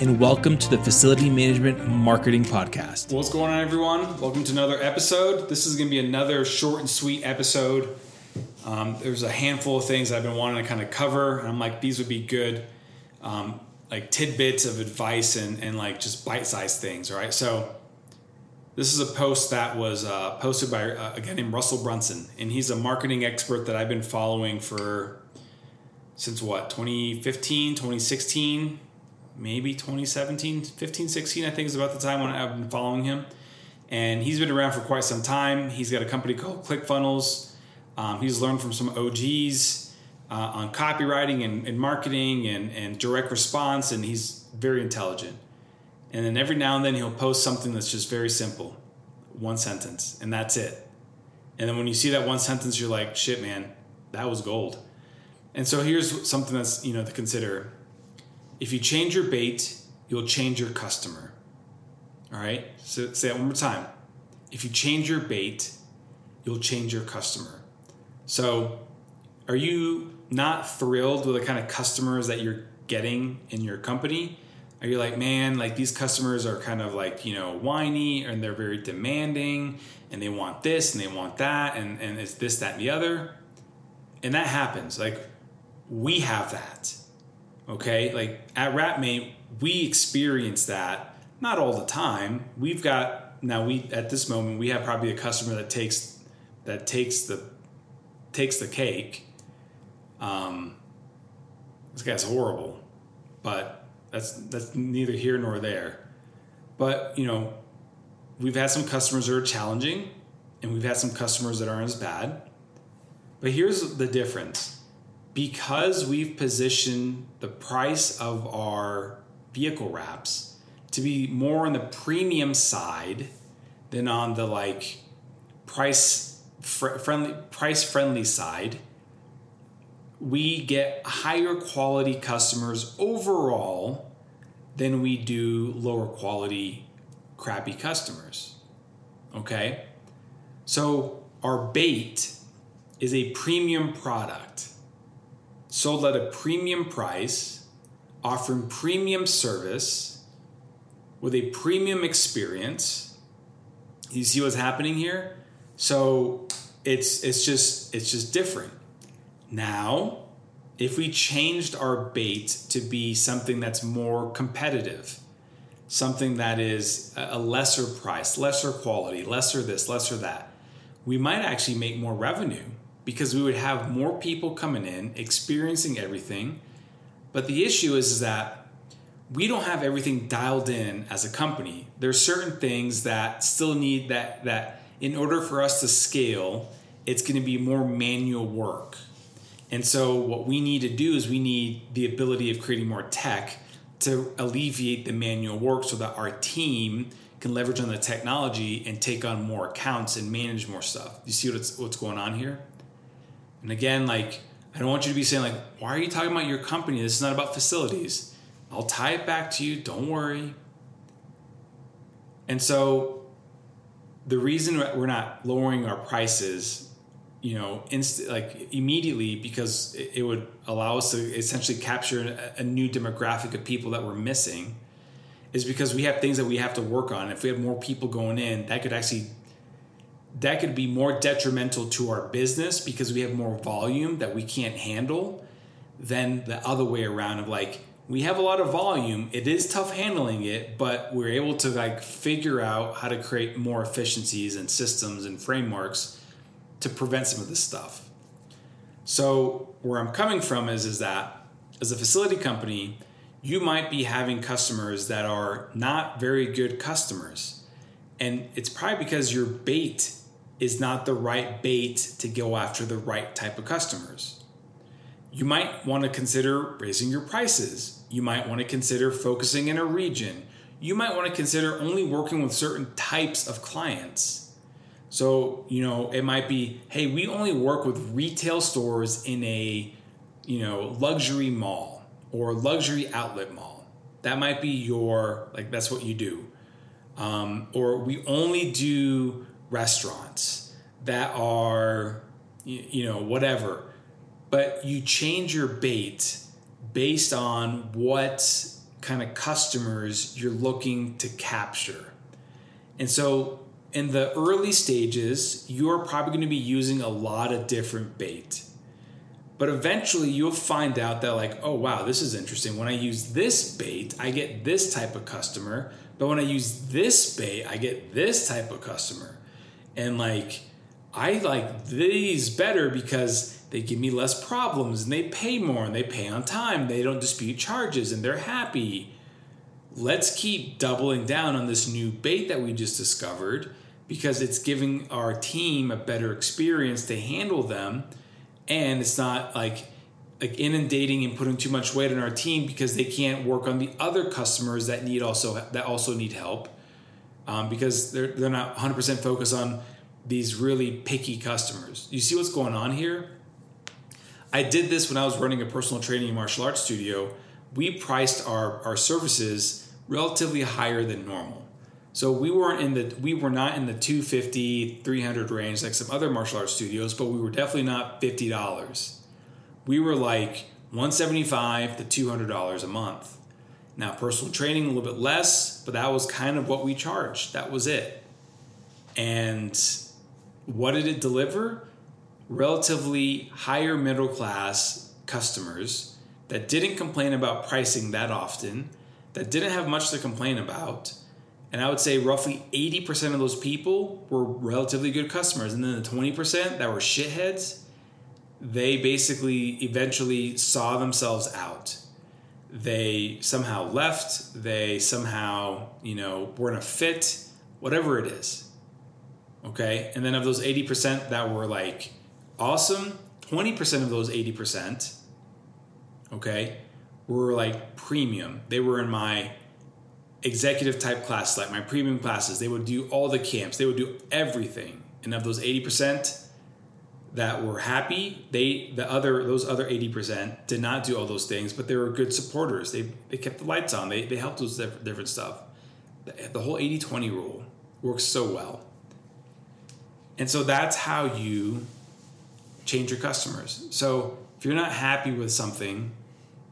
and welcome to the Facility Management Marketing Podcast. What's going on, everyone? Welcome to another episode. This is going to be another short and sweet episode. Um, there's a handful of things I've been wanting to kind of cover, and I'm like, these would be good, um, like tidbits of advice and, and like just bite sized things, all right? So, this is a post that was uh, posted by uh, a guy named Russell Brunson, and he's a marketing expert that I've been following for since what 2015 2016 maybe 2017 15 16 i think is about the time when i've been following him. And he's been around for quite some time. He's got a company called clickfunnels. Um, he's learned from some og's uh, on copywriting and, and marketing and, and direct response and he's very intelligent. And then every now and then he'll post something that's just very simple one sentence and that's it. And then when you see that one sentence you're like shit man that was gold. And so here's something that's you know to consider. If you change your bait, you'll change your customer. All right. So say that one more time. If you change your bait, you'll change your customer. So, are you not thrilled with the kind of customers that you're getting in your company? Are you like, man, like these customers are kind of like, you know, whiny and they're very demanding and they want this and they want that and, and it's this, that, and the other? And that happens. Like we have that. Okay, like at Wrapmate, we experience that not all the time. We've got now we at this moment we have probably a customer that takes that takes the takes the cake. Um, this guy's horrible, but that's that's neither here nor there. But you know, we've had some customers that are challenging, and we've had some customers that aren't as bad. But here's the difference because we've positioned the price of our vehicle wraps to be more on the premium side than on the like price fr- friendly price friendly side we get higher quality customers overall than we do lower quality crappy customers okay? So our bait is a premium product sold at a premium price, offering premium service with a premium experience. You see what's happening here? So it's it's just it's just different. Now, if we changed our bait to be something that's more competitive, something that is a lesser price, lesser quality, lesser this, lesser that, we might actually make more revenue because we would have more people coming in, experiencing everything. But the issue is, is that we don't have everything dialed in as a company. There's certain things that still need that that in order for us to scale, it's going to be more manual work. And so what we need to do is we need the ability of creating more tech to alleviate the manual work so that our team can leverage on the technology and take on more accounts and manage more stuff. You see what's what's going on here? And again, like, I don't want you to be saying, like, why are you talking about your company? This is not about facilities. I'll tie it back to you. Don't worry. And so the reason we're not lowering our prices, you know, inst- like immediately because it would allow us to essentially capture a new demographic of people that we're missing is because we have things that we have to work on. If we have more people going in, that could actually that could be more detrimental to our business because we have more volume that we can't handle than the other way around of like we have a lot of volume. It is tough handling it but we're able to like figure out how to create more efficiencies and systems and frameworks to prevent some of this stuff. So where i'm coming from is is that as a facility company you might be having customers that are not very good customers. And it's probably because your bait is not the right bait to go after the right type of customers. You might want to consider raising your prices. You might want to consider focusing in a region. You might want to consider only working with certain types of clients. So, you know, it might be, hey, we only work with retail stores in a, you know, luxury mall or luxury outlet mall. That might be your, like, that's what you do. Um, or we only do restaurants that are, you, know, whatever. But you change your bait based on what kind of customers you're looking to capture. And so in the early stages, you're probably going to be using a lot of different bait. But eventually you'll find out that, like, oh, wow, this is interesting. When I use this bait, I get this type of customer. But when I use this bait, I get this type of customer. And like, I like these better because they give me less problems and they pay more and they pay on time. They don't dispute charges and they're happy. Let's keep doubling down on this new bait that we just discovered because it's giving our team a better experience to handle them and it's not like like inundating and putting too much weight on our team because they can't work on the other customers that need also that also need help um, because they're they're not 100% focused on these really picky customers. You see what's going on here? I did this when I was running a personal training and martial arts studio. We priced our, our services relatively higher than normal. So we weren't in the we were not in the 250 300 range like some other martial arts studios, but we were definitely not $50. We were like 175 to $200 a month. Now personal training a little bit less, but that was kind of what we charged. That was it. And what did it deliver? Relatively higher middle class customers that didn't complain about pricing that often, that didn't have much to complain about and I would say roughly 80% of those people were relatively good customers. And then the 20% that were shitheads, they basically eventually saw themselves out. They somehow left, they somehow, you know, weren't a fit, whatever it is. Okay. And then of those 80% that were like awesome, 20% of those 80%, okay, were like premium. They were in my executive type classes, like my premium classes, they would do all the camps, they would do everything. And of those 80% that were happy, they the other those other 80% did not do all those things, but they were good supporters. They they kept the lights on. They they helped with different stuff. The, the whole 80-20 rule works so well. And so that's how you change your customers. So if you're not happy with something,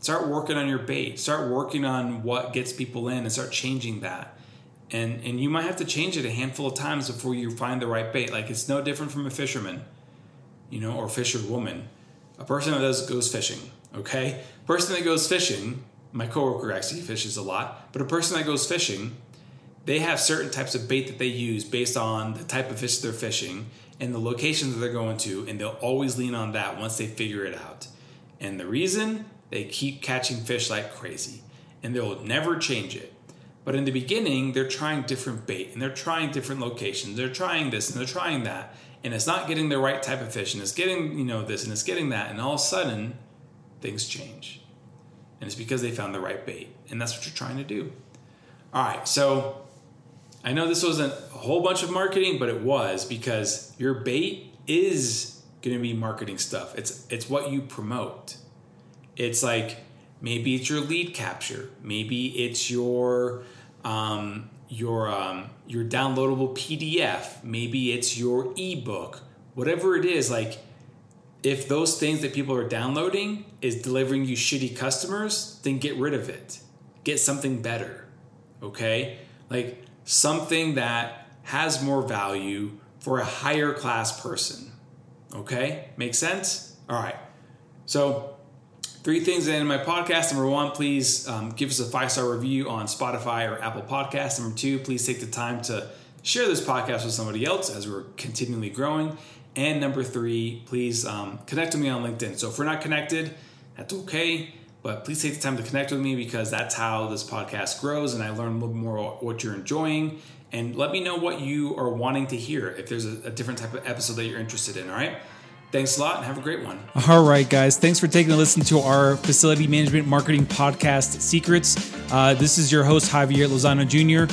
start working on your bait start working on what gets people in and start changing that and and you might have to change it a handful of times before you find the right bait like it's no different from a fisherman you know or fisherwoman a person that does goes fishing okay person that goes fishing my coworker actually fishes a lot but a person that goes fishing they have certain types of bait that they use based on the type of fish they're fishing and the locations that they're going to and they'll always lean on that once they figure it out and the reason they keep catching fish like crazy and they'll never change it. But in the beginning, they're trying different bait and they're trying different locations. They're trying this and they're trying that. And it's not getting the right type of fish and it's getting, you know, this and it's getting that. And all of a sudden, things change. And it's because they found the right bait. And that's what you're trying to do. All right. So I know this wasn't a whole bunch of marketing, but it was because your bait is going to be marketing stuff. It's it's what you promote. It's like maybe it's your lead capture, maybe it's your um, your um, your downloadable PDF, maybe it's your ebook, whatever it is. Like if those things that people are downloading is delivering you shitty customers, then get rid of it. Get something better. Okay, like something that has more value for a higher class person. Okay, make sense? All right. So Three things in my podcast. Number one, please um, give us a five star review on Spotify or Apple Podcasts. Number two, please take the time to share this podcast with somebody else as we're continually growing. And number three, please um, connect with me on LinkedIn. So if we're not connected, that's okay. But please take the time to connect with me because that's how this podcast grows and I learn a little more what you're enjoying. And let me know what you are wanting to hear if there's a, a different type of episode that you're interested in. All right. Thanks a lot and have a great one. All right, guys. Thanks for taking a listen to our facility management marketing podcast secrets. Uh, this is your host, Javier Lozano Jr.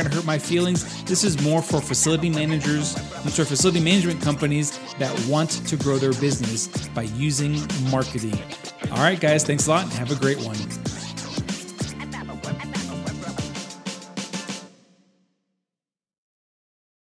going to hurt my feelings. This is more for facility managers, sorry, facility management companies that want to grow their business by using marketing. All right, guys, thanks a lot and have a great one.